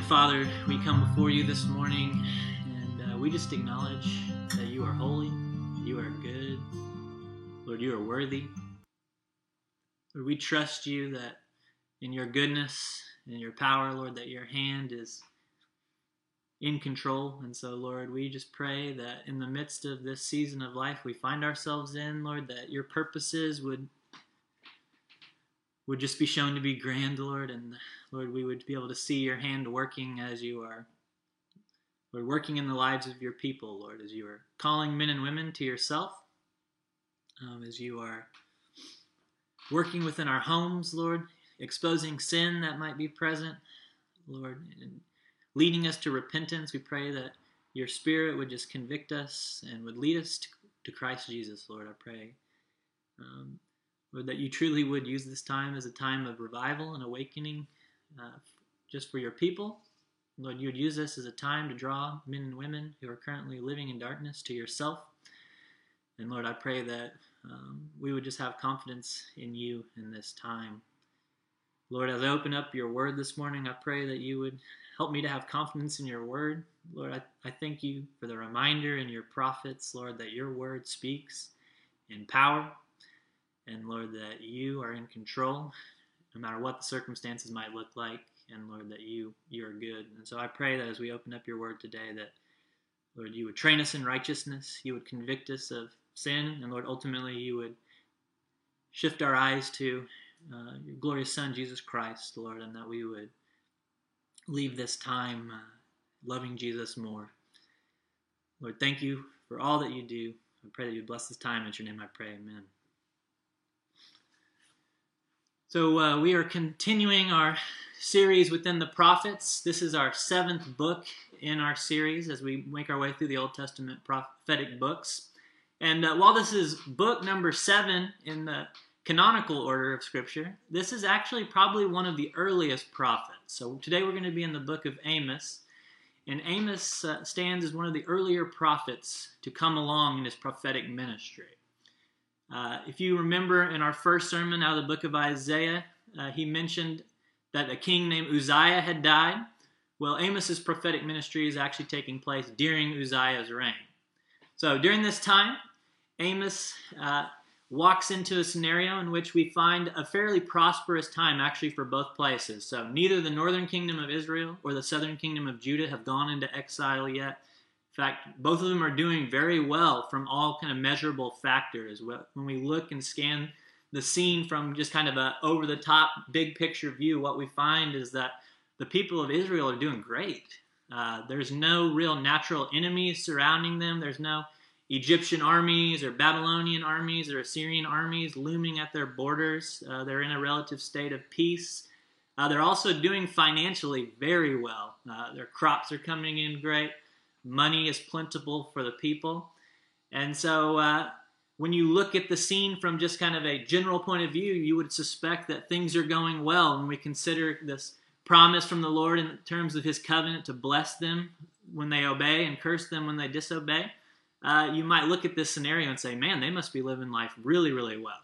Heavenly Father, we come before you this morning and uh, we just acknowledge that you are holy, you are good, Lord, you are worthy. Lord, we trust you that in your goodness and your power, Lord, that your hand is in control. And so, Lord, we just pray that in the midst of this season of life we find ourselves in, Lord, that your purposes would would just be shown to be grand, Lord, and Lord, we would be able to see your hand working as you are. Lord, working in the lives of your people, Lord, as you are calling men and women to yourself, um, as you are working within our homes, Lord, exposing sin that might be present, Lord, and leading us to repentance. We pray that your Spirit would just convict us and would lead us to, to Christ Jesus, Lord. I pray. Um, Lord, that you truly would use this time as a time of revival and awakening uh, just for your people. Lord, you would use this as a time to draw men and women who are currently living in darkness to yourself. And Lord, I pray that um, we would just have confidence in you in this time. Lord, as I open up your word this morning, I pray that you would help me to have confidence in your word. Lord, I, I thank you for the reminder in your prophets, Lord, that your word speaks in power and Lord, that you are in control, no matter what the circumstances might look like, and Lord, that you you are good. And so I pray that as we open up your word today, that Lord, you would train us in righteousness, you would convict us of sin, and Lord, ultimately you would shift our eyes to uh, your glorious Son, Jesus Christ, Lord, and that we would leave this time uh, loving Jesus more. Lord, thank you for all that you do. I pray that you bless this time. In your name I pray. Amen. So uh, we are continuing our series within the prophets. This is our seventh book in our series as we make our way through the Old Testament prophetic books. And uh, while this is book number seven in the canonical order of Scripture, this is actually probably one of the earliest prophets. So today we're going to be in the book of Amos. And Amos uh, stands as one of the earlier prophets to come along in his prophetic ministry. Uh, if you remember in our first sermon out of the book of Isaiah, uh, he mentioned that a king named Uzziah had died. Well, Amos's prophetic ministry is actually taking place during Uzziah's reign. So during this time, Amos uh, walks into a scenario in which we find a fairly prosperous time actually for both places. So neither the northern kingdom of Israel or the southern kingdom of Judah have gone into exile yet fact, both of them are doing very well from all kind of measurable factors. When we look and scan the scene from just kind of a over the top big picture view, what we find is that the people of Israel are doing great. Uh, there's no real natural enemies surrounding them. There's no Egyptian armies or Babylonian armies or Assyrian armies looming at their borders. Uh, they're in a relative state of peace. Uh, they're also doing financially very well. Uh, their crops are coming in great money is plentiful for the people. And so uh, when you look at the scene from just kind of a general point of view, you would suspect that things are going well. When we consider this promise from the Lord in terms of his covenant to bless them when they obey and curse them when they disobey, uh, you might look at this scenario and say, man, they must be living life really, really well.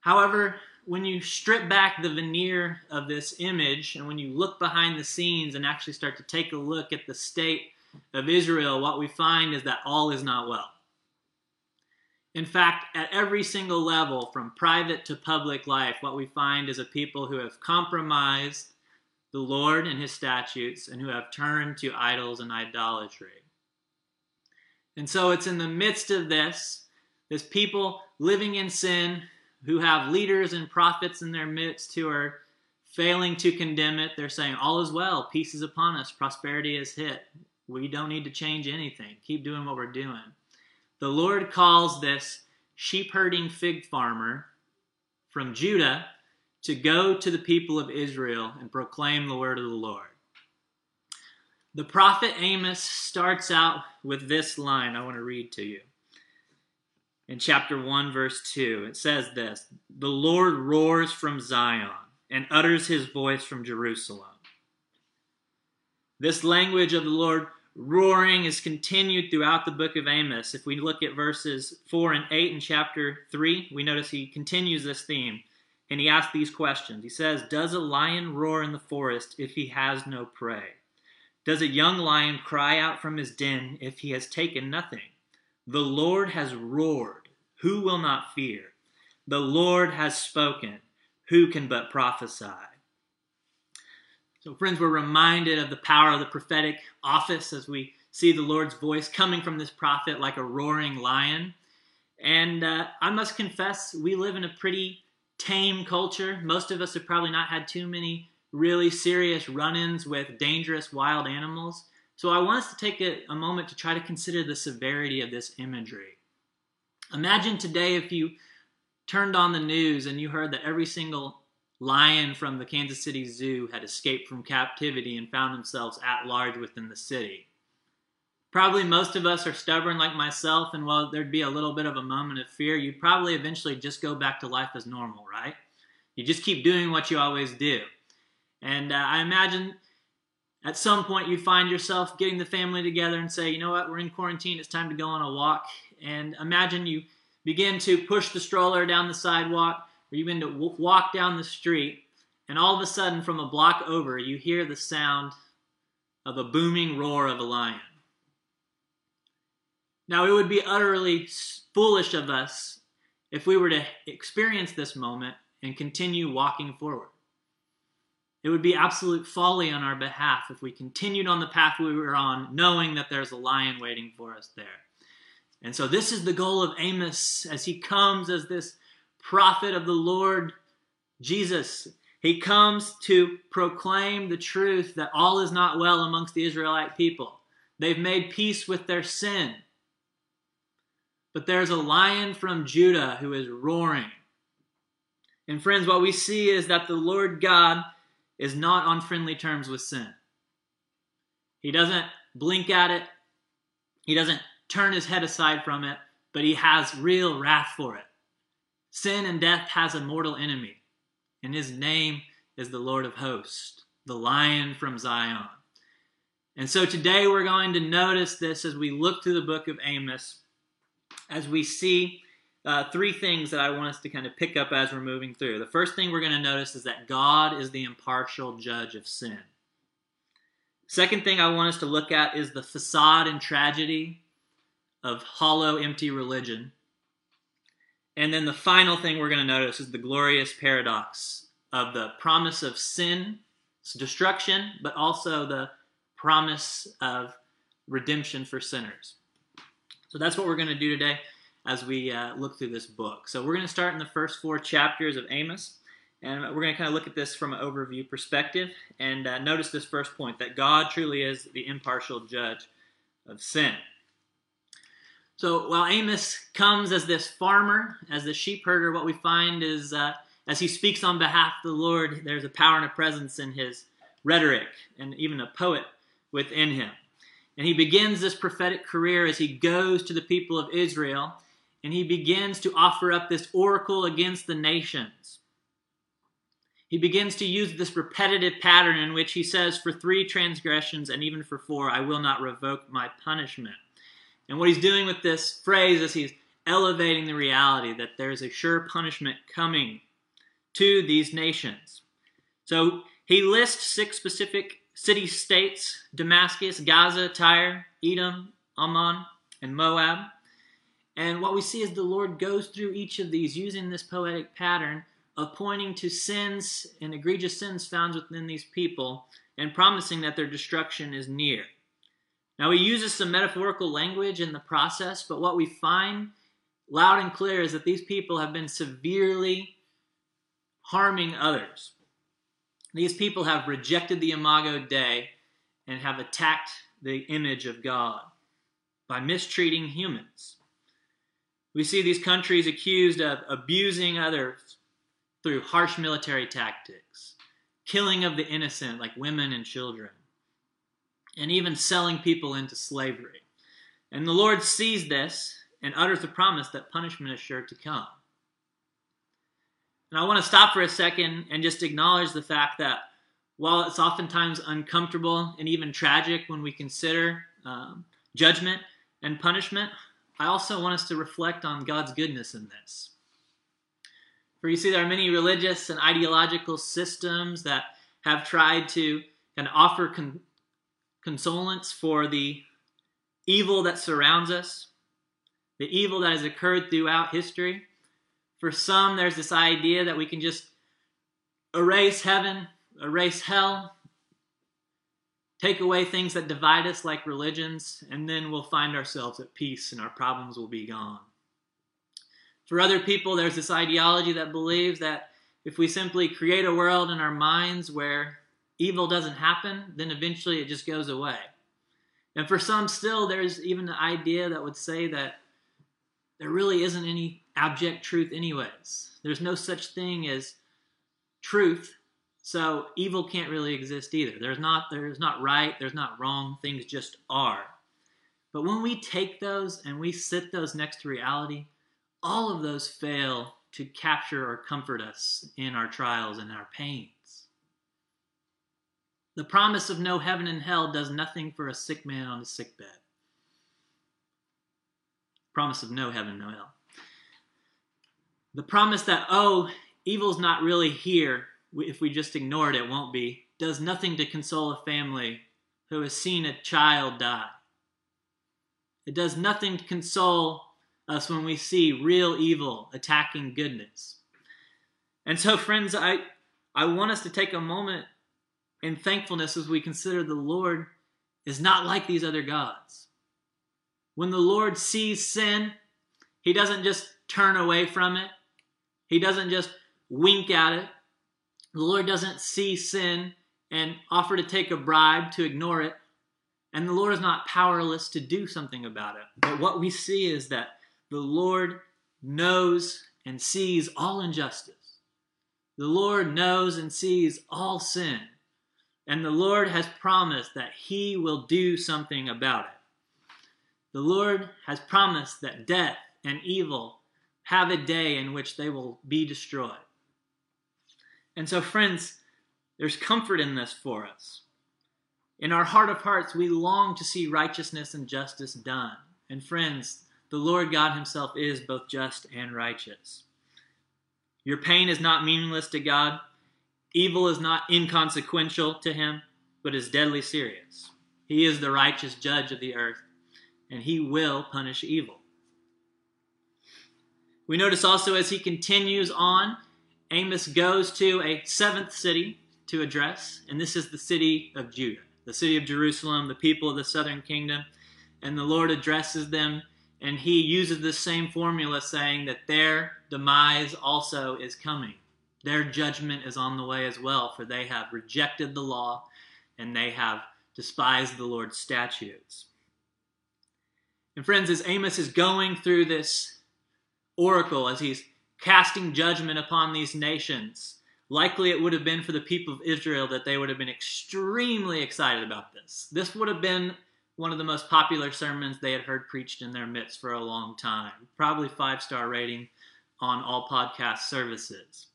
However, when you strip back the veneer of this image and when you look behind the scenes and actually start to take a look at the state of Israel, what we find is that all is not well. In fact, at every single level, from private to public life, what we find is a people who have compromised the Lord and his statutes and who have turned to idols and idolatry. And so it's in the midst of this, this people living in sin, who have leaders and prophets in their midst who are failing to condemn it. They're saying, All is well, peace is upon us, prosperity is hit. We don't need to change anything. Keep doing what we're doing. The Lord calls this sheep herding fig farmer from Judah to go to the people of Israel and proclaim the word of the Lord. The prophet Amos starts out with this line I want to read to you in chapter 1, verse 2. It says this The Lord roars from Zion and utters his voice from Jerusalem. This language of the Lord roaring is continued throughout the book of Amos. If we look at verses 4 and 8 in chapter 3, we notice he continues this theme. and he asks these questions. He says, Does a lion roar in the forest if he has no prey? Does a young lion cry out from his den if he has taken nothing? The Lord has roared. Who will not fear? The Lord has spoken. Who can but prophesy? So, friends, we're reminded of the power of the prophetic office as we see the Lord's voice coming from this prophet like a roaring lion. And uh, I must confess, we live in a pretty tame culture. Most of us have probably not had too many really serious run ins with dangerous wild animals. So I want us to take a, a, moment to try to consider the severity of this imagery. Imagine today if you turned on the news and you heard that every single lion from the Kansas City Zoo had escaped from captivity and found themselves at large within the city. Probably most of us are stubborn like myself, and while there'd be a little bit of a moment of fear, you'd probably eventually just go back to life as normal, right? You just keep doing what you always do. And uh, I imagine at some point you find yourself getting the family together and say, you know what, we're in quarantine, it's time to go on a walk. And imagine you begin to push the stroller down the sidewalk, or you begin to walk down the street, and all of a sudden, from a block over, you hear the sound of a booming roar of a lion. Now, it would be utterly foolish of us if we were to experience this moment and continue walking forward. It would be absolute folly on our behalf if we continued on the path we were on, knowing that there's a lion waiting for us there. And so, this is the goal of Amos as he comes as this prophet of the Lord Jesus. He comes to proclaim the truth that all is not well amongst the Israelite people. They've made peace with their sin. But there's a lion from Judah who is roaring. And friends, what we see is that the Lord God is not on friendly terms with sin. He doesn't blink at it, he doesn't turn his head aside from it, but he has real wrath for it. Sin and death has a mortal enemy, and his name is the Lord of hosts, the lion from Zion. And so today we're going to notice this as we look through the book of Amos, as we see uh, three things that I want us to kind of pick up as we're moving through. The first thing we're going to notice is that God is the impartial judge of sin. Second thing I want us to look at is the facade and tragedy of hollow, empty religion. And then the final thing we're going to notice is the glorious paradox of the promise of sin, destruction, but also the promise of redemption for sinners. So that's what we're going to do today as we uh, look through this book. So we're going to start in the first four chapters of Amos, and we're going to kind of look at this from an overview perspective and uh, notice this first point that God truly is the impartial judge of sin. So while Amos comes as this farmer, as the sheep herder, what we find is uh, as he speaks on behalf of the Lord, there's a power and a presence in his rhetoric and even a poet within him. And he begins this prophetic career as he goes to the people of Israel and he begins to offer up this oracle against the nations. He begins to use this repetitive pattern in which he says, For three transgressions and even for four, I will not revoke my punishment. And what he's doing with this phrase is he's elevating the reality that there's a sure punishment coming to these nations. So he lists six specific city states Damascus, Gaza, Tyre, Edom, Ammon, and Moab. And what we see is the Lord goes through each of these using this poetic pattern of pointing to sins and egregious sins found within these people and promising that their destruction is near. Now, he uses some metaphorical language in the process, but what we find loud and clear is that these people have been severely harming others. These people have rejected the Imago Dei and have attacked the image of God by mistreating humans. We see these countries accused of abusing others through harsh military tactics, killing of the innocent, like women and children, and even selling people into slavery. And the Lord sees this and utters the promise that punishment is sure to come. And I want to stop for a second and just acknowledge the fact that while it's oftentimes uncomfortable and even tragic when we consider um, judgment and punishment, I also want us to reflect on God's goodness in this. For you see, there are many religious and ideological systems that have tried to of offer con- consolence for the evil that surrounds us, the evil that has occurred throughout history. For some, there's this idea that we can just erase heaven, erase hell, take away things that divide us like religions, and then we'll find ourselves at peace and our problems will be gone. For other people, there's this ideology that believes that if we simply create a world in our minds where evil doesn't happen, then eventually it just goes away. And for some, still, there's even an idea that would say that there really isn't any abject truth, anyways. There's no such thing as truth, so evil can't really exist either. There's not there's not right, there's not wrong, things just are. But when we take those and we sit those next to reality, all of those fail to capture or comfort us in our trials and our pains. The promise of no heaven and hell does nothing for a sick man on a sick bed. Promise of no heaven, no hell. The promise that, oh, evil's not really here, if we just ignore it, it won't be, does nothing to console a family who has seen a child die. It does nothing to console us when we see real evil attacking goodness. And so, friends, I, I want us to take a moment in thankfulness as we consider the Lord is not like these other gods. When the Lord sees sin, He doesn't just turn away from it, He doesn't just wink at it. The Lord doesn't see sin and offer to take a bribe to ignore it. And the Lord is not powerless to do something about it. But what we see is that the Lord knows and sees all injustice. The Lord knows and sees all sin. And the Lord has promised that He will do something about it. The Lord has promised that death and evil have a day in which they will be destroyed. And so, friends, there's comfort in this for us. In our heart of hearts, we long to see righteousness and justice done. And, friends, the Lord God Himself is both just and righteous. Your pain is not meaningless to God. Evil is not inconsequential to Him, but is deadly serious. He is the righteous judge of the earth, and He will punish evil. We notice also as he continues on, Amos goes to a seventh city to address, and this is the city of Judah, the city of Jerusalem, the people of the southern kingdom. And the Lord addresses them and he uses the same formula saying that their demise also is coming. Their judgment is on the way as well, for they have rejected the law and they have despised the Lord's statutes. And friends, as Amos is going through this oracle, as he's casting judgment upon these nations, likely it would have been for the people of Israel that they would have been extremely excited about this. This would have been one of the most popular sermons they had heard preached in their midst for a long time. Probably five star rating on all podcast services.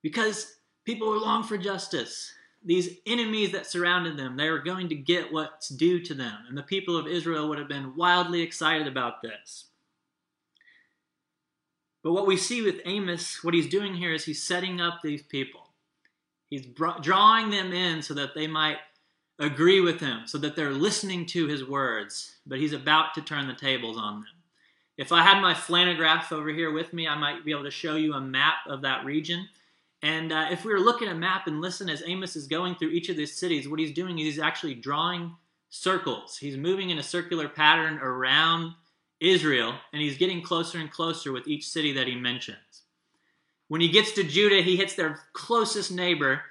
Because people were long for justice. These enemies that surrounded them, they were going to get what's due to them. And the people of Israel would have been wildly excited about this. But what we see with Amos, what he's doing here is he's setting up these people. He's drawing them in so that they might agree with him so that they're listening to his words, but he's about to turn the tables on them. If I had my flannelgraph over here with me, I might be able to show you a map of that region. And uh, if we were looking at a map and listen as Amos is going through each of these cities, what he's doing is he's actually drawing circles. He's moving in a circular pattern around Israel, and he's getting closer and closer with each city that he mentions. When he gets to Judah, he hits their closest neighbor,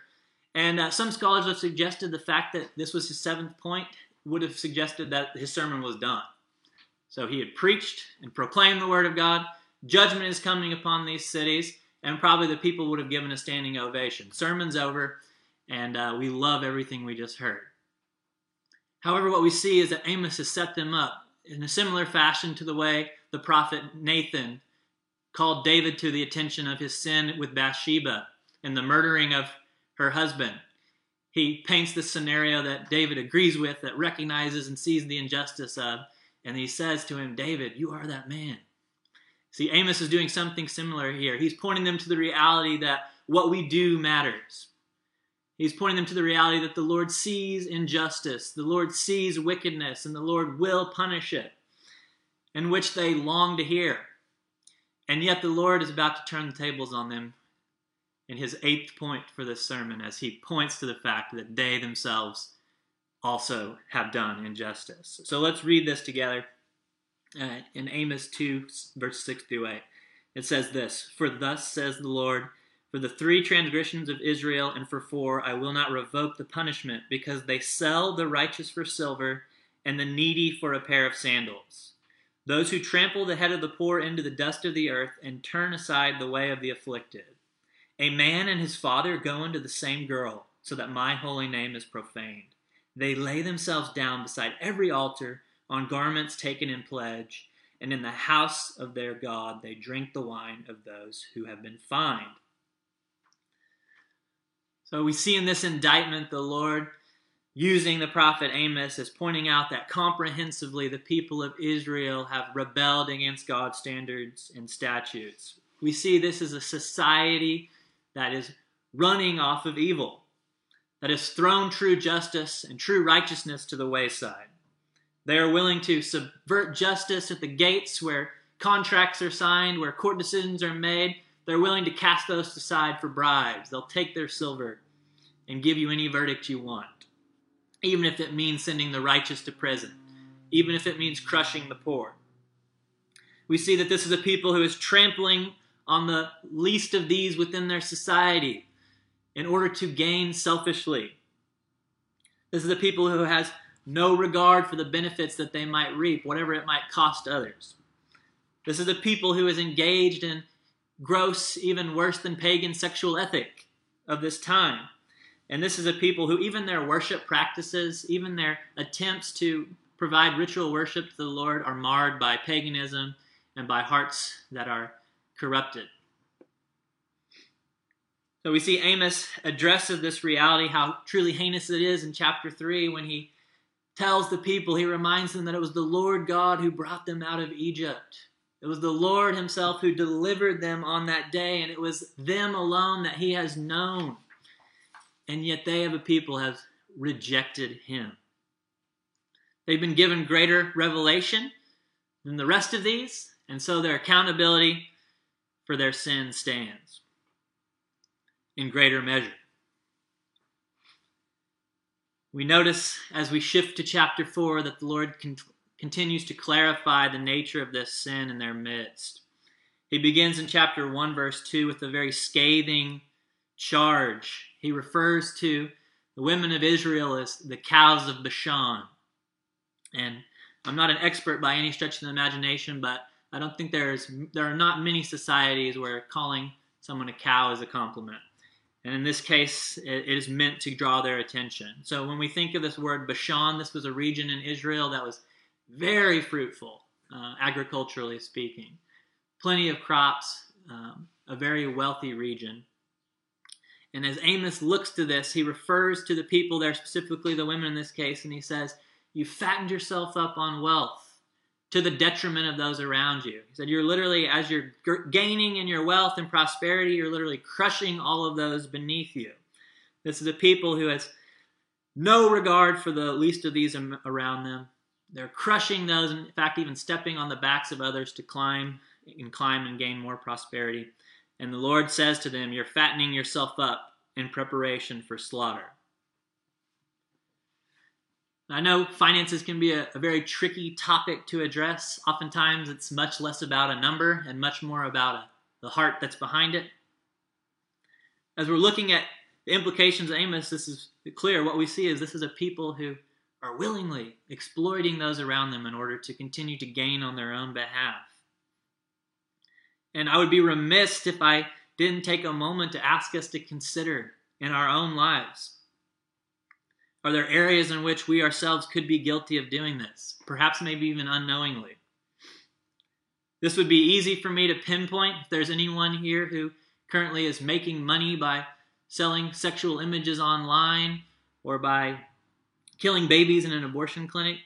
and uh, some scholars have suggested the fact that this was his seventh point would have suggested that his sermon was done. So he had preached and proclaimed the word of God. Judgment is coming upon these cities, and probably the people would have given a standing ovation. Sermon's over, and uh, we love everything we just heard. However, what we see is that Amos has set them up in a similar fashion to the way the prophet Nathan called David to the attention of his sin with Bathsheba and the murdering of her husband. He paints the scenario that David agrees with, that recognizes and sees the injustice of, and he says to him, David, you are that man. See, Amos is doing something similar here. He's pointing them to the reality that what we do matters. He's pointing them to the reality that the Lord sees injustice, the Lord sees wickedness, and the Lord will punish it, in which they long to hear. And yet the Lord is about to turn the tables on them in his eighth point for this sermon as he points to the fact that they themselves also have done injustice. So let's read this together uh, in Amos 2, verse 6 through 8. It says this For thus says the Lord, for the three transgressions of Israel and for four, I will not revoke the punishment, because they sell the righteous for silver and the needy for a pair of sandals. Those who trample the head of the poor into the dust of the earth and turn aside the way of the afflicted. A man and his father go into the same girl, so that my holy name is profaned. They lay themselves down beside every altar on garments taken in pledge, and in the house of their God they drink the wine of those who have been fined. So we see in this indictment the Lord using the prophet Amos as pointing out that comprehensively the people of Israel have rebelled against God's standards and statutes. We see this as a society that is running off of evil, that has thrown true justice and true righteousness to the wayside. They are willing to subvert justice at the gates where contracts are signed, where court decisions are made. They're willing to cast those aside for bribes. They'll take their silver and give you any verdict you want, even if it means sending the righteous to prison, even if it means crushing the poor. We see that this is a people who is trampling on the least of these within their society in order to gain selfishly. This is a people who has no regard for the benefits that they might reap, whatever it might cost others. This is a people who is engaged in gross, even worse than pagan sexual ethic of this time. And this is a people who, even their worship practices, even their attempts to provide ritual worship to the Lord, are marred by paganism and by hearts that are corrupted. So we see Amos addresses this reality, how truly heinous it is in chapter 3 when he tells the people, he reminds them that it was the Lord God who brought them out of Egypt. It was the Lord Himself who delivered them on that day, and it was them alone that He has known. And yet they of a people have rejected Him. They've been given greater revelation than the rest of these, and so their accountability for their sin stands in greater measure. We notice as we shift to chapter 4 that the Lord continues to clarify the nature of this sin in their midst. He begins in chapter 1, verse 2, with a very scathing charge. He refers to the women of Israel as the cows of Bashan. And I'm not an expert by any stretch of the imagination, but I don't think there's there are not many societies where calling someone a cow is a compliment. And in this case, it is meant to draw their attention. So when we think of this word Bashan, this was a region in Israel that was very fruitful, uh, agriculturally speaking. Plenty of crops, um, a very wealthy region. And as Amos looks to this, he refers to the people there, specifically the women in this case, and he says, You fattened yourself up on wealth to the detriment of those around you. He said, You're literally, as you're gaining in your wealth and prosperity, you're literally crushing all of those beneath you. This is a people who has no regard for the least of these around them. They're crushing those, in fact, even stepping on the backs of others to climb and climb and gain more prosperity. And the Lord says to them, You're fattening yourself up in preparation for slaughter. I know finances can be a, a, very tricky topic to address. Oftentimes, it's much less about a number and much more about a, the heart that's behind it. As we're looking at the implications of Amos, this is clear. What we see is this is a people who are willingly exploiting those around them in order to continue to gain on their own behalf. And I would be remiss if I didn't take a moment to ask us to consider in our own lives are there areas in which we ourselves could be guilty of doing this, perhaps maybe even unknowingly? This would be easy for me to pinpoint if there's anyone here who currently is making money by selling sexual images online or by killing babies in an abortion clinic.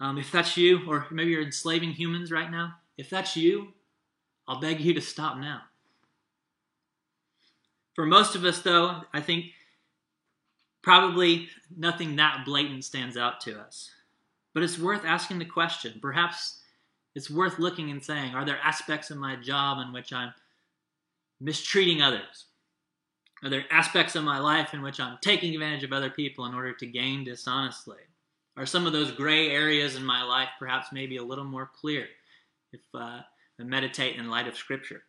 Um, if that's you, or maybe you're enslaving humans right now, if that's you, I'll beg you to stop now. For most of us, though, I think probably nothing that blatant stands out to us. But it's worth asking the question. Perhaps it's worth looking and saying, are there aspects of my job in which I'm mistreating others? Are there aspects of my life in which I'm taking advantage of other people in order to gain dishonestly? Are some of those gray areas in my life perhaps maybe a little more clear if uh, I meditate in light of Scripture?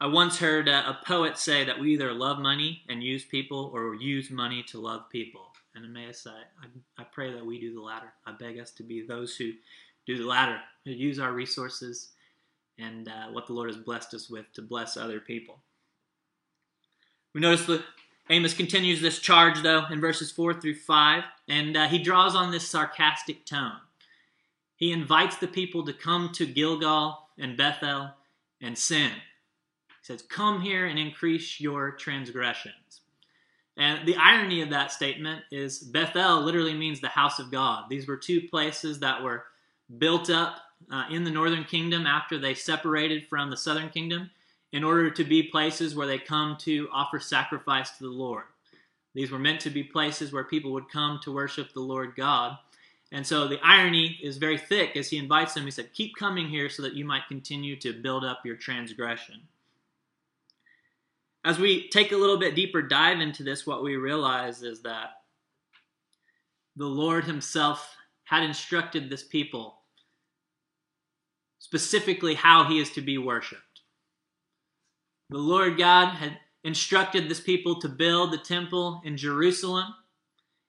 I once heard uh, a poet say that we either love money and use people or use money to love people. And I I, I pray that we do the latter. I beg us to be those who do the latter, who use our resources and uh, what the Lord has blessed us with to bless other people. We notice that Amos continues this charge, though, in verses 4 through 5, and uh, he draws on this sarcastic tone. He invites the people to come to Gilgal and Bethel and sin. He says, Come here and increase your transgressions. And the irony of that statement is Bethel literally means the house of God. These were two places that were built up uh, in the northern kingdom after they separated from the southern kingdom in order to be places where they come to offer sacrifice to the Lord. These were meant to be places where people would come to worship the Lord God. And so the irony is very thick as he invites them. He said, Keep coming here so that you might continue to build up your transgression. As we take a little bit deeper dive into this, what we realize is that the Lord Himself had instructed this people specifically how He is to be worshiped. The Lord God had instructed this people to build the temple in Jerusalem,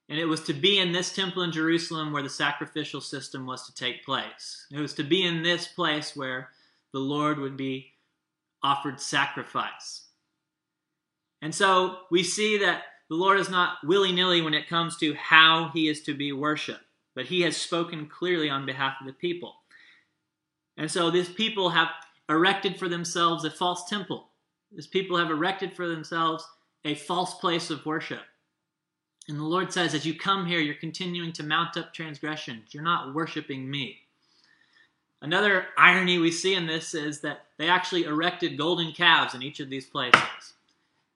and it was to be in this temple in Jerusalem where the sacrificial system was to take place. It was to be in this place where the Lord would be offered sacrifice. And so we see that the Lord is not willy nilly when it comes to how he is to be worshiped, but he has spoken clearly on behalf of the people. And so these people have erected for themselves a false temple. These people have erected for themselves a false place of worship. And the Lord says, as you come here, you're continuing to mount up transgressions. You're not worshiping me. Another irony we see in this is that they actually erected golden calves in each of these places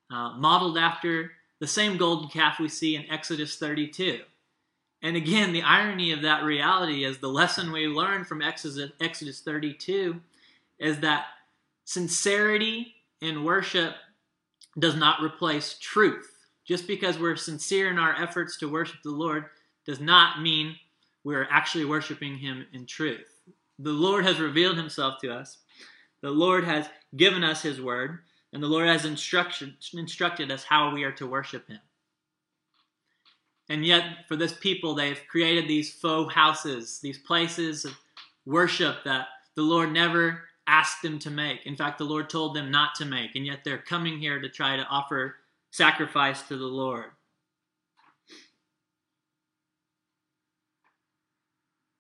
uh, modeled after the same golden calf we see in Exodus 32. And again, the irony of that reality is the lesson we learn from Exodus 32 is that sincerity in worship does not replace truth. Just because we're sincere in our efforts to worship the Lord does not mean we're actually worshiping Him in truth. The Lord has revealed Himself to us, the Lord has given us His word, and the Lord has instruction, instructed us how we are to worship Him. And yet, for this people, they've created these faux houses, these places of worship that the Lord never asked them to make. In fact, the Lord told them not to make, and yet they're coming here to try to offer sacrifice to the Lord.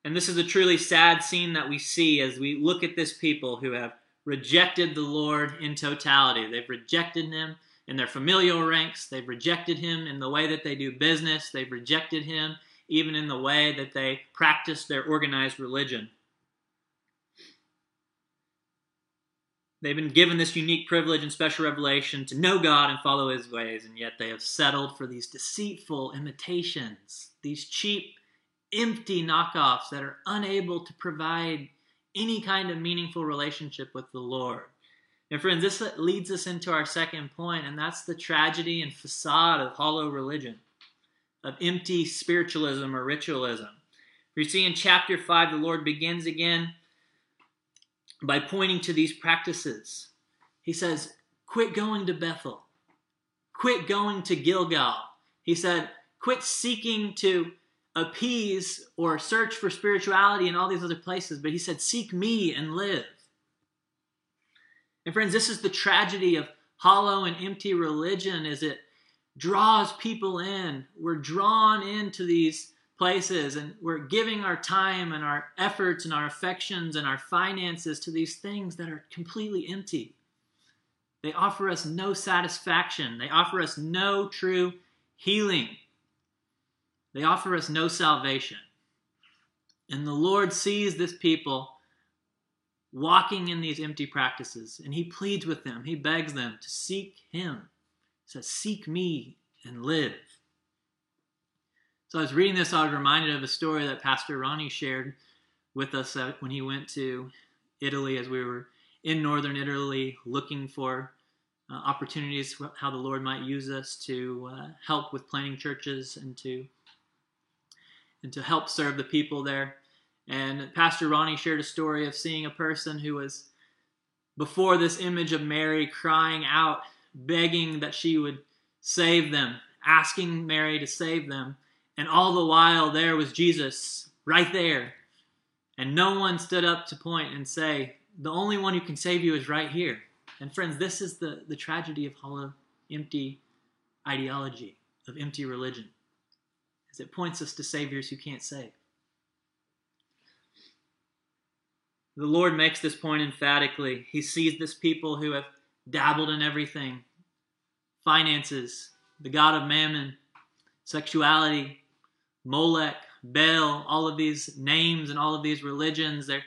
And this is a truly sad scene that we see as we look at this people who have rejected the Lord in totality. They've rejected him in their familial ranks, they've rejected him in the way that they do business, they've rejected him even in the way that they practice their organized religion. They've been given this unique privilege and special revelation to know God and follow His ways, and yet they have settled for these deceitful imitations, these cheap, empty knockoffs that are unable to provide any kind of meaningful relationship with the Lord. And friends, this leads us into our second point, and that's the tragedy and facade of hollow religion, of empty spiritualism or ritualism. We see in chapter 5, the Lord begins again by pointing to these practices. He says, Quit going to Bethel, quit going to Gilgal. He said, Quit seeking to appease or search for spirituality in all these other places, but he said, Seek me and live. And friends, this is the tragedy of hollow and empty religion is it draws people in. We're drawn into these places and we're giving our time and our efforts and our affections and our finances to these things that are completely empty. They offer us no satisfaction. They offer us no true healing. They offer us no salvation. And the Lord sees this people walking in these empty practices. And he pleads with them, he begs them to seek him. He says, Seek me and live. So I was reading this, I was reminded of a story that Pastor Ronnie shared with us when he went to Italy as we were in northern Italy looking for uh, opportunities, how the Lord might use us to uh, help with planting churches and to and to help serve the people there. And Pastor Ronnie shared a story of seeing a person who was before this image of Mary crying out, begging that she would save them, asking Mary to save them. And all the while, there was Jesus right there. And no one stood up to point and say, The only one who can save you is right here. And friends, this is the, the tragedy of hollow, empty ideology, of empty religion, is it points us to saviors who can't save. The Lord makes this point emphatically. He sees this people who have dabbled in everything finances, the God of mammon, sexuality, Molech, Baal, all of these names and all of these religions. They're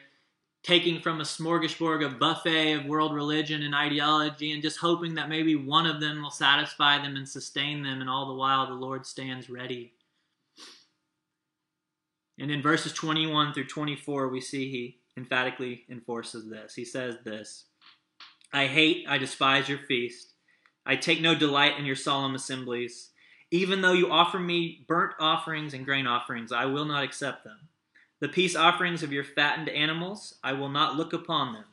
taking from a smorgasbord, a buffet of world religion and ideology, and just hoping that maybe one of them will satisfy them and sustain them, and all the while the Lord stands ready. And in verses 21 through 24, we see he emphatically enforces this. He says this I hate, I despise your feast. I take no delight in your solemn assemblies. Even though you offer me burnt offerings and grain offerings, I will not accept them. The peace offerings of your fattened animals, I will not look upon them.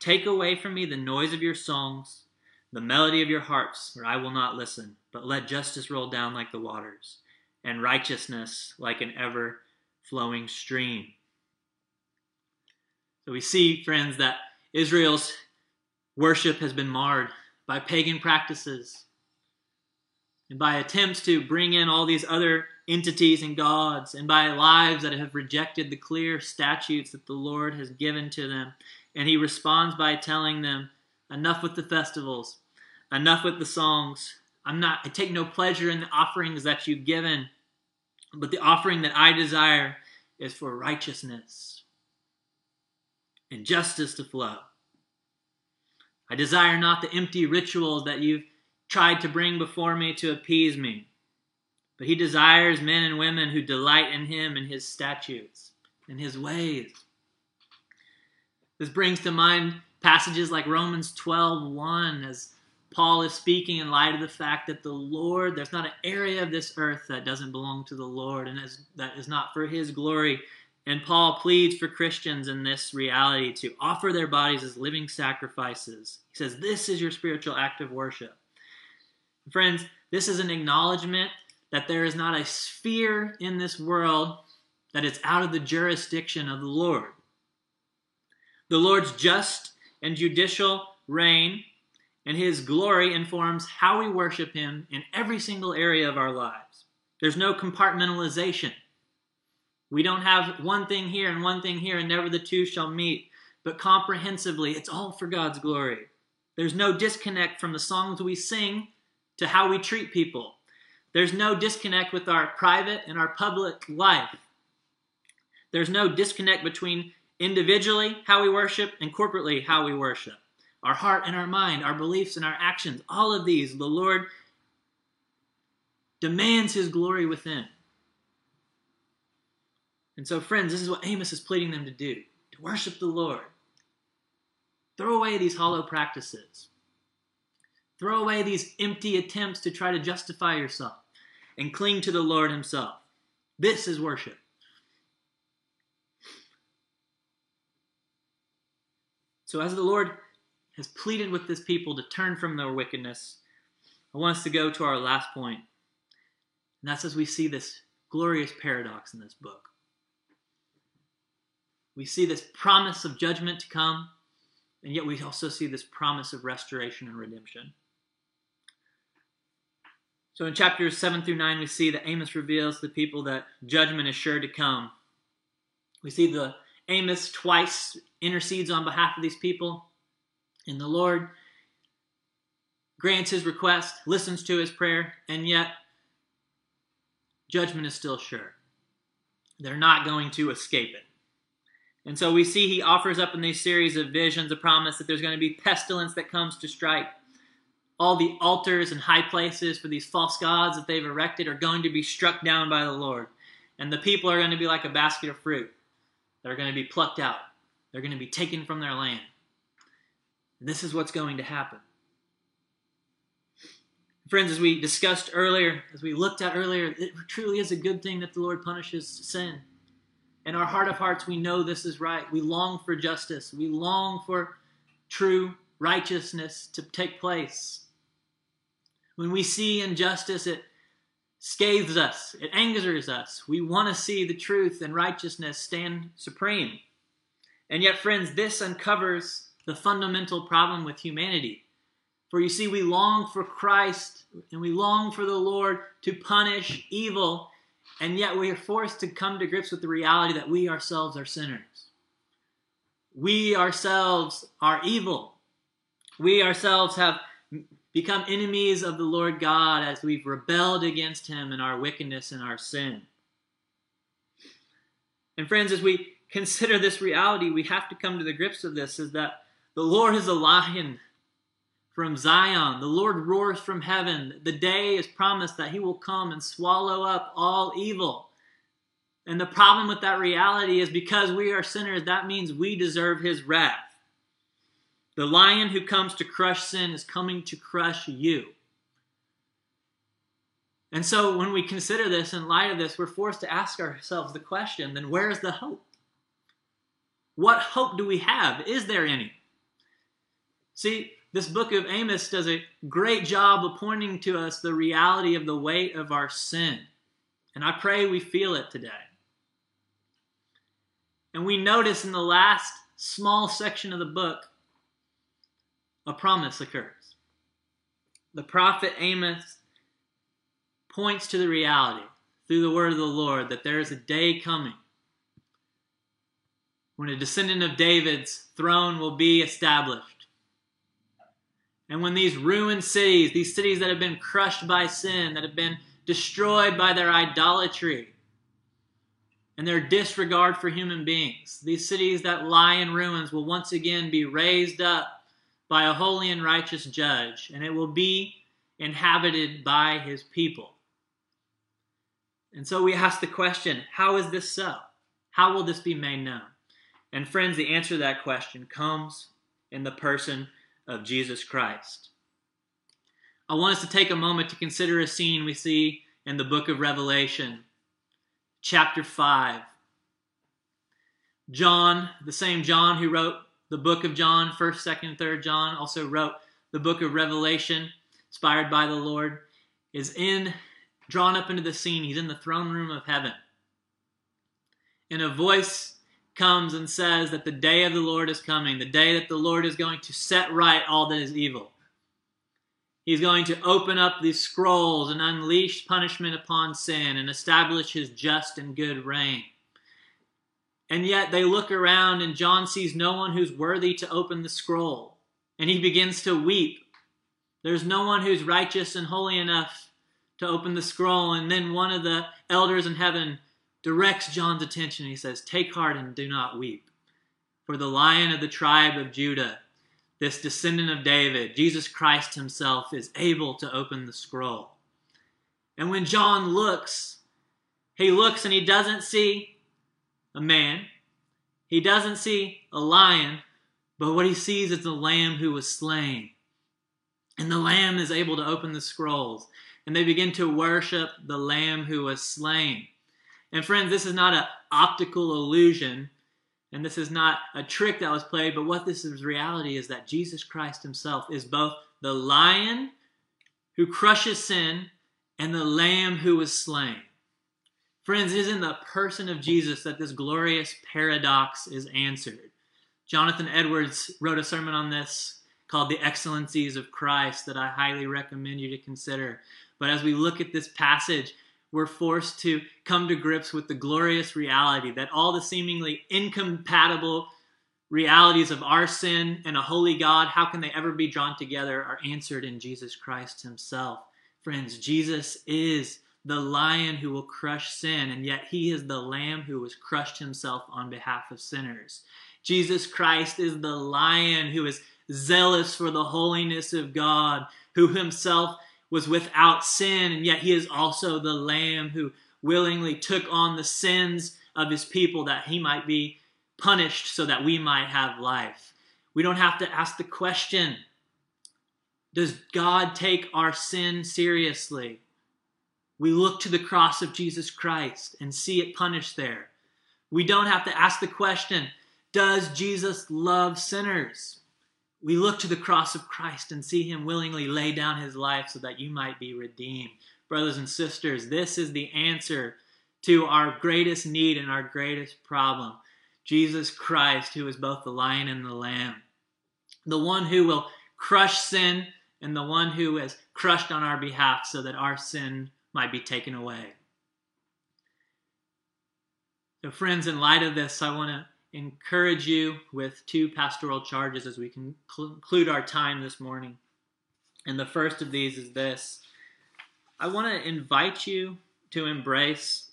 Take away from me the noise of your songs, the melody of your harps, for I will not listen, but let justice roll down like the waters, and righteousness like an ever flowing stream. So we see, friends, that Israel's worship has been marred by pagan practices and by attempts to bring in all these other entities and gods, and by lives that have rejected the clear statutes that the Lord has given to them. And he responds by telling them, Enough with the festivals, enough with the songs. I'm not, I take no pleasure in the offerings that you've given, but the offering that I desire is for righteousness and justice to flow. I desire not the empty rituals that you've tried to bring before me to appease me. But he desires men and women who delight in him and his statutes and his ways. This brings to mind passages like Romans 12 1 as Paul is speaking in light of the fact that the Lord, there's not an area of this earth that doesn't belong to the Lord and is, that is not for his glory. And Paul pleads for Christians in this reality to offer their bodies as living sacrifices. He says, This is your spiritual act of worship. Friends, this is an acknowledgement that there is not a sphere in this world that is out of the jurisdiction of the Lord. The Lord's just and judicial reign and his glory informs how we worship him in every single area of our lives. There's no compartmentalization. We don't have one thing here and one thing here, and never the two shall meet. But comprehensively, it's all for God's glory. There's no disconnect from the songs we sing to how we treat people. There's no disconnect with our private and our public life. There's no disconnect between individually how we worship and corporately how we worship. Our heart and our mind, our beliefs and our actions, all of these, the Lord demands His glory within. And so, friends, this is what Amos is pleading them to do to worship the Lord. Throw away these hollow practices. Throw away these empty attempts to try to justify yourself and cling to the Lord Himself. This is worship. So, as the Lord has pleaded with this people to turn from their wickedness, I want us to go to our last point. And that's as we see this glorious paradox in this book. We see this promise of judgment to come, and yet we also see this promise of restoration and redemption. So in chapters 7 through 9, we see that Amos reveals to the people that judgment is sure to come. We see the Amos twice intercedes on behalf of these people, and the Lord grants his request, listens to his prayer, and yet judgment is still sure. They're not going to escape it. And so we see he offers up in these series of visions a promise that there's going to be pestilence that comes to strike. All the altars and high places for these false gods that they've erected are going to be struck down by the Lord. And the people are going to be like a basket of fruit They're going to be plucked out. They're going to be taken from their land. And this is what's going to happen. Friends, as we discussed earlier, as we looked at earlier, it truly is a good thing that the Lord punishes sin. In our heart of hearts, we know this is right. We long for justice. We long for true righteousness to take place. When we see injustice, it scathes us, it angers us. We want to see the truth and righteousness stand supreme. And yet, friends, this uncovers the fundamental problem with humanity. For you see, we long for Christ and we long for the Lord to punish evil and yet we are forced to come to grips with the reality that we ourselves are sinners. We ourselves are evil. We ourselves have become enemies of the Lord God as we've rebelled against Him in our wickedness and our sin. And friends, as we consider this reality, we have to come to the grips of this is that the Lord is a lion from Zion. The Lord roars from heaven. The day is promised that he will come and swallow up all evil. And the problem with that reality is because we are sinners, that means we deserve his wrath. The lion who comes to crush sin is coming to crush you. And so when we consider this in light of this, we're forced to ask ourselves the question then where is the hope? What hope do we have? Is there any? See, this book of Amos does a great job of pointing to us the reality of the weight of our sin. And I pray we feel it today. And we notice in the last small section of the book, a promise occurs. The prophet Amos points to the reality through the word of the Lord that there is a day coming when a descendant of David's throne will be established and when these ruined cities, these cities that have been crushed by sin, that have been destroyed by their idolatry and their disregard for human beings, these cities that lie in ruins will once again be raised up by a holy and righteous judge, and it will be inhabited by his people. And so we ask the question how is this so? How will this be made known? And friends, the answer to that question comes in the person of Jesus Christ. I want us to take a moment to consider a scene we see in the book of Revelation, chapter 5. John, the same John who wrote the book of John, 1st, 2nd, 3rd John, also wrote the book of Revelation, inspired by the Lord, is in drawn up into the scene. He's in the throne room of heaven. And a voice comes and says that the day of the Lord is coming, the day that the Lord is going to set right all that is evil. He's going to open up these scrolls and unleash punishment upon sin and establish his just and good reign. And yet they look around and John sees no one who's worthy to open the scroll. And he begins to weep. There's no one who's righteous and holy enough to open the scroll. And then one of the elders in heaven directs John's attention. He says, Take heart and do not weep. For the lion of the tribe of Judah, this descendant of David, Jesus Christ himself, is able to open the scroll. And when John looks, he looks and he doesn't see a man, he doesn't see a lion, but what he sees is the lamb who was slain. And the lamb is able to open the scrolls. And they begin to worship the lamb who was slain. And friends, this is not an optical illusion, and this is not a trick that was played, but what this is reality is that Jesus Christ himself is both the lion who crushes sin and the lamb who was slain. Friends, it is in the person of Jesus that this glorious paradox is answered. Jonathan Edwards wrote a sermon on this called The Excellencies of Christ that I highly recommend you to consider. But as we look at this passage, we're forced to come to grips with the glorious reality that all the seemingly incompatible realities of our sin and a holy God, how can they ever be drawn together, are answered in Jesus Christ Himself. Friends, Jesus is the lion who will crush sin, and yet he is the lamb who was crushed himself on behalf of sinners. Jesus Christ is the lion who is zealous for the holiness of God, who himself was without sin, and yet he is also the lamb who willingly took on the sins of his people that he might be punished so that we might have life. We don't have to ask the question Does God take our sin seriously? We look to the cross of Jesus Christ and see it punished there. We don't have to ask the question Does Jesus love sinners? We look to the cross of Christ and see him willingly lay down his life so that you might be redeemed. Brothers and sisters, this is the answer to our greatest need and our greatest problem. Jesus Christ, who is both the lion and the lamb, the one who will crush sin and the one who has crushed on our behalf so that our sin might be taken away. So, friends, in light of this, I want to encourage you with two pastoral charges as we conclude our time this morning. And the first of these is this I want to invite you to embrace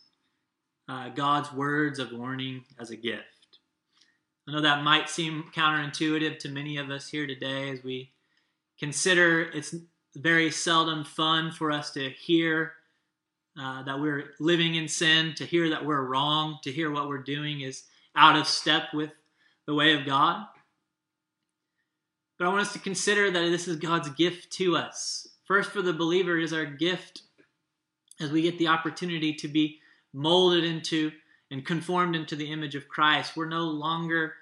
uh, God's words of warning as a gift. I know that might seem counterintuitive to many of us here today as we consider it's very seldom fun for us to hear uh, that we're living in sin, to hear that we're wrong, to hear what we're doing is out of step with the way of God. But I want us to consider that this is God's gift to us. First, for the believer, is our gift as we get the opportunity to be molded into and conformed into the image of Christ. We're no longer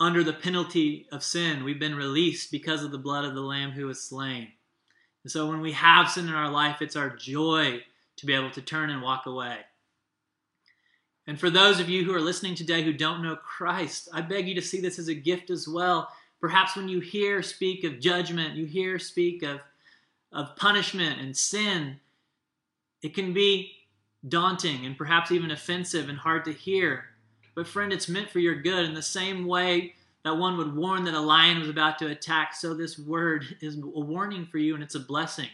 under the penalty of sin. We've been released because of the blood of the Lamb who was slain. And so when we have sin in our life, it's our joy to be able to turn and walk away. And for those of you who are listening today who don't know Christ, I beg you to see this as a gift as well. Perhaps when you hear speak of judgment, you hear speak of, of punishment and sin, it can be daunting and perhaps even offensive and hard to hear. But, friend, it's meant for your good. In the same way that one would warn that a lion was about to attack, so this word is a warning for you and it's a blessing.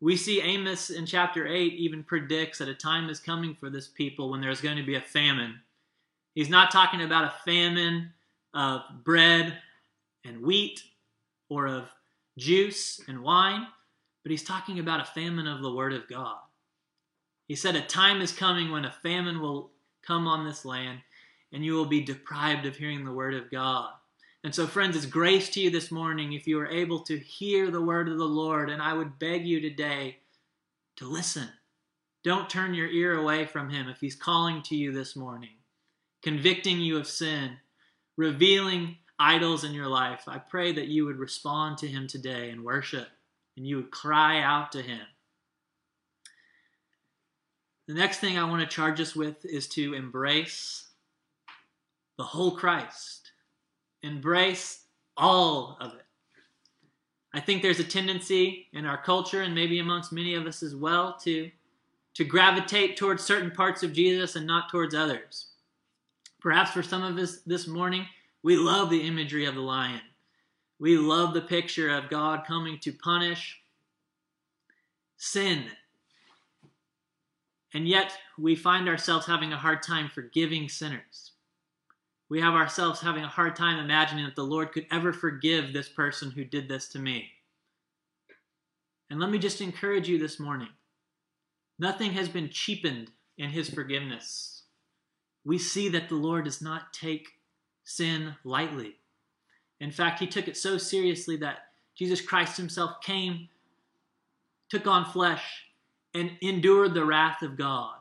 We see Amos in chapter 8 even predicts that a time is coming for this people when there's going to be a famine. He's not talking about a famine of bread and wheat or of juice and wine, but he's talking about a famine of the Word of God. He said, A time is coming when a famine will come on this land, and you will be deprived of hearing the Word of God. And so, friends, it's grace to you this morning if you are able to hear the word of the Lord. And I would beg you today to listen. Don't turn your ear away from Him if He's calling to you this morning, convicting you of sin, revealing idols in your life. I pray that you would respond to Him today in worship and you would cry out to Him. The next thing I want to charge us with is to embrace the whole Christ Embrace all of it. I think there's a tendency in our culture and maybe amongst many of us as well to, to gravitate towards certain parts of Jesus and not towards others. Perhaps for some of us this morning, we love the imagery of the lion. We love the picture of God coming to punish sin. And yet, we find ourselves having a hard time forgiving sinners we have ourselves having a hard time imagining that the Lord could ever forgive this person who did this to me. And let me just encourage you this morning nothing has been cheapened in his forgiveness. We see that the Lord does not take sin lightly. In fact, he took it so seriously that Jesus Christ himself came, took on flesh, and endured the wrath of God.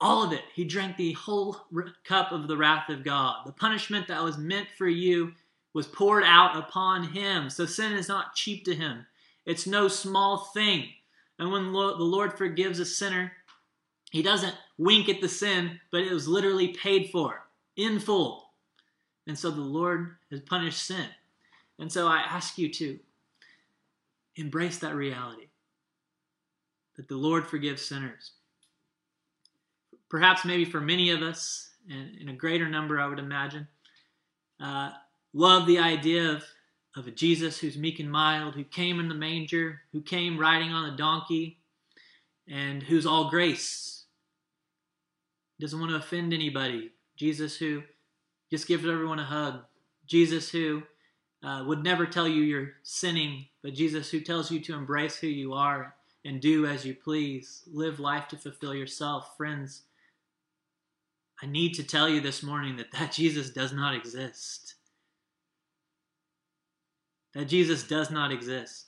All of it. He drank the whole cup of the wrath of God. The punishment that was meant for you was poured out upon him. So sin is not cheap to him, it's no small thing. And when the Lord forgives a sinner, he doesn't wink at the sin, but it was literally paid for in full. And so the Lord has punished sin. And so I ask you to embrace that reality that the Lord forgives sinners perhaps maybe for many of us, and in a greater number, I would imagine, uh, love the idea of, of a Jesus who's meek and mild, who came in the manger, who came riding on a donkey, and who's all grace. Doesn't want to offend anybody. Jesus who just gives everyone a hug. Jesus who uh, would never tell you you're sinning, but Jesus who tells you to embrace who you are and do as you please. Live life to fulfill yourself. Friends, I need to tell you this morning that that Jesus does not exist. That Jesus does not exist.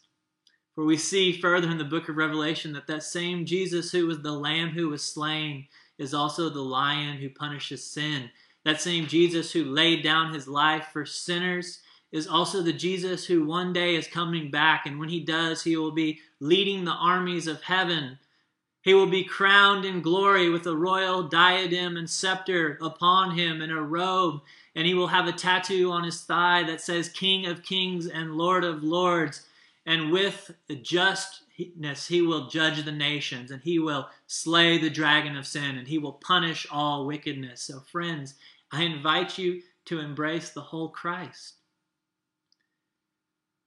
For we see further in the book of Revelation that that same Jesus who was the lamb who was slain is also the lion who punishes sin. That same Jesus who laid down his life for sinners is also the Jesus who one day is coming back. And when he does, he will be leading the armies of heaven. He will be crowned in glory with a royal diadem and scepter upon him and a robe. And he will have a tattoo on his thigh that says King of Kings and Lord of Lords. And with justness, he will judge the nations and he will slay the dragon of sin and he will punish all wickedness. So, friends, I invite you to embrace the whole Christ.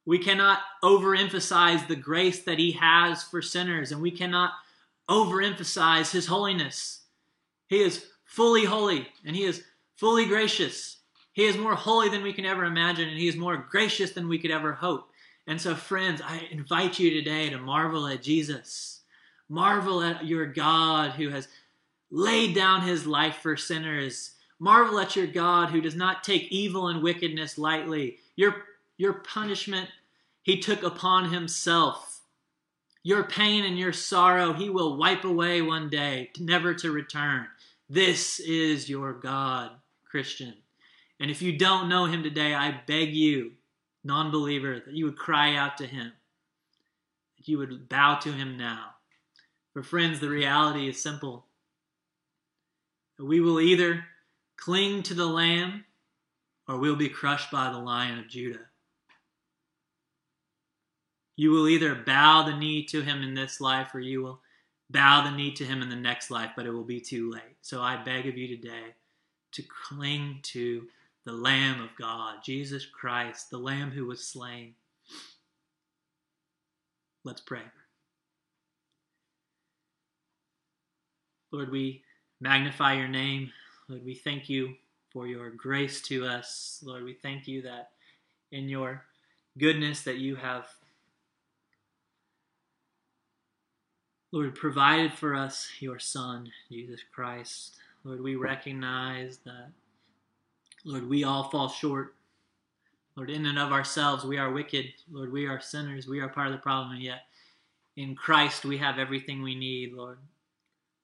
We cannot overemphasize the grace that he has for sinners, and we cannot overemphasize his holiness. He is fully holy, and he is fully gracious. He is more holy than we can ever imagine, and he is more gracious than we could ever hope. And so, friends, I invite you today to marvel at Jesus. Marvel at your God who has laid down his life for sinners. Marvel at your God who does not take evil and wickedness lightly. Your your punishment he took upon himself. Your pain and your sorrow he will wipe away one day, never to return. This is your God, Christian. And if you don't know him today, I beg you, non believer, that you would cry out to him, that you would bow to him now. For friends, the reality is simple. We will either cling to the Lamb or we'll be crushed by the Lion of Judah. You will either bow the knee to him in this life or you will bow the knee to him in the next life, but it will be too late. So I beg of you today to cling to the Lamb of God, Jesus Christ, the Lamb who was slain. Let's pray. Lord, we magnify your name. Lord, we thank you for your grace to us. Lord, we thank you that in your goodness that you have Lord, provided for us your Son, Jesus Christ. Lord, we recognize that, Lord, we all fall short. Lord, in and of ourselves, we are wicked. Lord, we are sinners. We are part of the problem, and yet in Christ we have everything we need, Lord.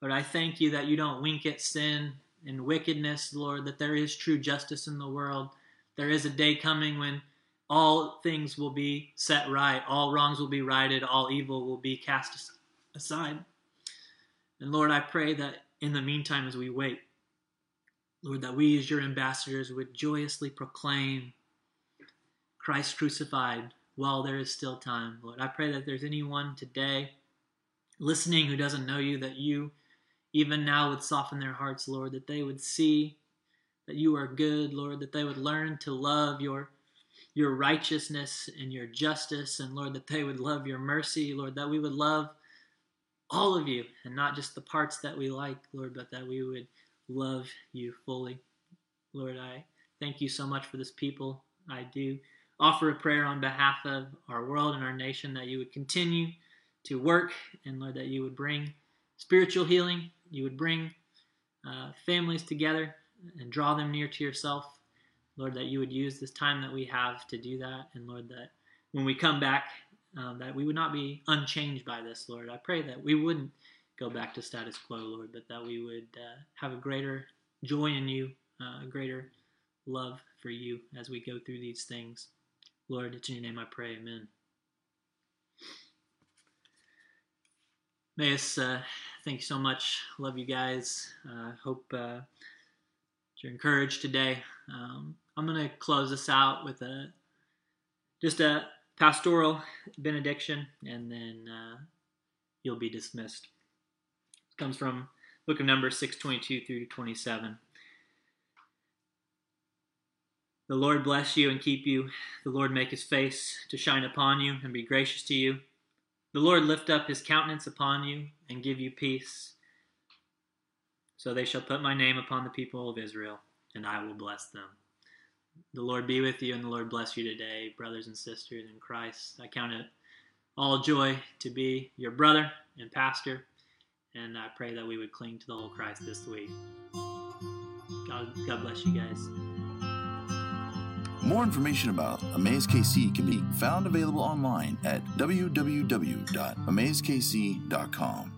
Lord, I thank you that you don't wink at sin and wickedness, Lord, that there is true justice in the world. There is a day coming when all things will be set right, all wrongs will be righted, all evil will be cast aside. And Lord, I pray that in the meantime, as we wait, Lord, that we as your ambassadors would joyously proclaim Christ crucified while there is still time. Lord, I pray that there's anyone today listening who doesn't know you, that you even now would soften their hearts, Lord, that they would see that you are good, Lord, that they would learn to love your your righteousness and your justice, and Lord, that they would love your mercy, Lord, that we would love all of you and not just the parts that we like, Lord, but that we would love you fully. Lord, I thank you so much for this people. I do offer a prayer on behalf of our world and our nation that you would continue to work and, Lord, that you would bring spiritual healing, you would bring uh, families together and draw them near to yourself. Lord, that you would use this time that we have to do that. And Lord, that when we come back um, that we would not be unchanged by this, Lord. I pray that we wouldn't go back to status quo, Lord, but that we would uh, have a greater joy in you, uh, a greater love for you as we go through these things. Lord, it's in your name I pray. Amen. Mayus, uh, thank you so much. Love you guys. Uh, hope uh, you're encouraged today. Um, I'm going to close this out with a just a pastoral benediction, and then uh, you'll be dismissed. It comes from Book of Numbers 622 through 27. The Lord bless you and keep you. The Lord make his face to shine upon you and be gracious to you. The Lord lift up his countenance upon you and give you peace. So they shall put my name upon the people of Israel, and I will bless them. The Lord be with you, and the Lord bless you today, brothers and sisters in Christ. I count it all joy to be your brother and pastor, and I pray that we would cling to the whole Christ this week. God, God bless you guys. More information about Amaze KC can be found available online at www.amazekc.com.